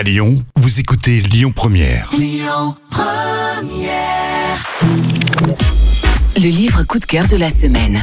À Lyon, vous écoutez Lyon Première. Le livre coup de cœur de la semaine.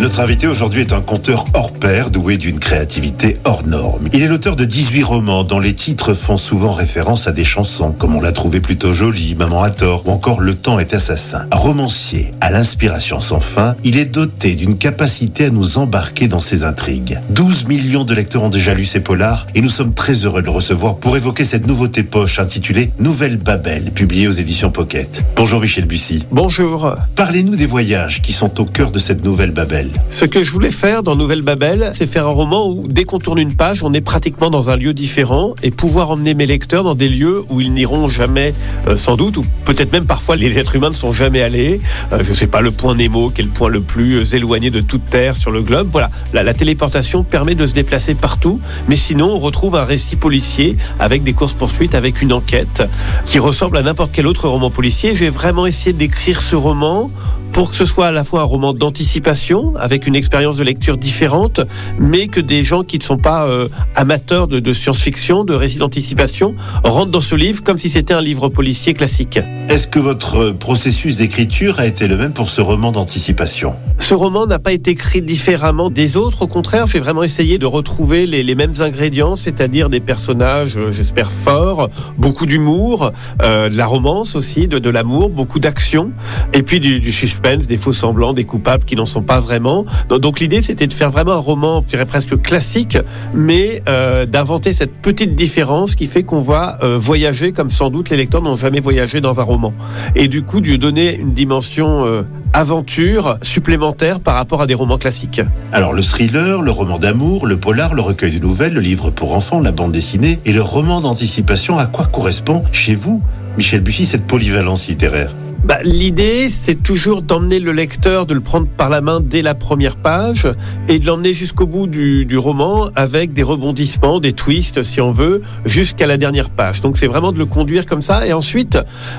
Notre invité aujourd'hui est un conteur hors pair, doué d'une créativité hors norme. Il est l'auteur de 18 romans dont les titres font souvent référence à des chansons, comme on l'a trouvé plutôt jolie, Maman à tort, ou encore Le temps est assassin. Romancier, à l'inspiration sans fin, il est doté d'une capacité à nous embarquer dans ses intrigues. 12 millions de lecteurs ont déjà lu ses polars, et nous sommes très heureux de le recevoir pour évoquer cette nouveauté poche intitulée Nouvelle Babel, publiée aux éditions Pocket. Bonjour Michel Bussy. Bonjour. Parlez-nous des voyages qui sont au cœur de cette nouvelle Babel. Ce que je voulais faire dans Nouvelle Babel, c'est faire un roman où, dès qu'on tourne une page, on est pratiquement dans un lieu différent et pouvoir emmener mes lecteurs dans des lieux où ils n'iront jamais, euh, sans doute, ou peut-être même parfois les êtres humains ne sont jamais allés. Euh, je sais pas, le point Nemo, qui est le point le plus euh, éloigné de toute Terre sur le globe. Voilà, la, la téléportation permet de se déplacer partout, mais sinon, on retrouve un récit policier avec des courses-poursuites, avec une enquête qui ressemble à n'importe quel autre roman policier. J'ai vraiment essayé d'écrire ce roman pour que ce soit à la fois un roman d'anticipation, avec une expérience de lecture différente, mais que des gens qui ne sont pas euh, amateurs de, de science-fiction, de récits d'anticipation, rentrent dans ce livre comme si c'était un livre policier classique. Est-ce que votre processus d'écriture a été le même pour ce roman d'anticipation? Ce roman n'a pas été écrit différemment des autres, au contraire, j'ai vraiment essayé de retrouver les, les mêmes ingrédients, c'est-à-dire des personnages, euh, j'espère, forts, beaucoup d'humour, euh, de la romance aussi, de, de l'amour, beaucoup d'action, et puis du, du suspense, des faux semblants, des coupables qui n'en sont pas vraiment. Donc, l'idée, c'était de faire vraiment un roman, je dirais presque classique, mais euh, d'inventer cette petite différence qui fait qu'on va euh, voyager comme sans doute les lecteurs n'ont jamais voyagé dans un roman. Et du coup, de lui donner une dimension euh, aventure supplémentaire par rapport à des romans classiques. Alors le thriller, le roman d'amour, le polar, le recueil de nouvelles, le livre pour enfants, la bande dessinée et le roman d'anticipation, à quoi correspond chez vous, Michel Bussy, cette polyvalence littéraire? Bah, L'idée, c'est toujours d'emmener le lecteur, de le prendre par la main dès la première page et de l'emmener jusqu'au bout du, roman avec des rebondissements, des twists, si on veut, jusqu'à la dernière page. Donc, c'est vraiment de le conduire comme ça. Et ensuite,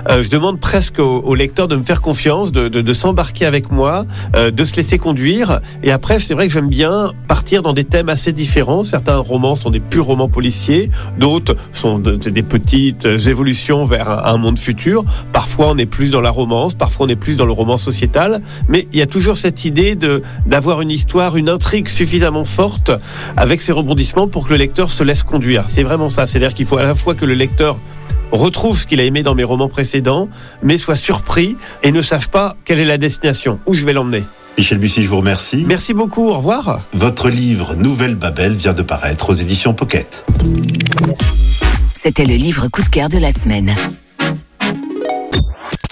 euh, je demande presque au, lecteur de me faire confiance, de, s'embarquer avec moi, euh, de se laisser conduire. Et après, c'est vrai que j'aime bien partir dans des thèmes assez différents. Certains romans sont des purs romans policiers, d'autres sont de- de- des petites évolutions vers un, un monde futur. Parfois, on est plus dans la romance, parfois on est plus dans le roman sociétal, mais il y a toujours cette idée de d'avoir une histoire, une intrigue suffisamment forte avec ses rebondissements pour que le lecteur se laisse conduire. C'est vraiment ça. C'est-à-dire qu'il faut à la fois que le lecteur retrouve ce qu'il a aimé dans mes romans précédents, mais soit surpris et ne sache pas quelle est la destination, où je vais l'emmener. Michel Bussy, je vous remercie. Merci beaucoup, au revoir. Votre livre Nouvelle Babel vient de paraître aux éditions Pocket. C'était le livre coup de cœur de la semaine.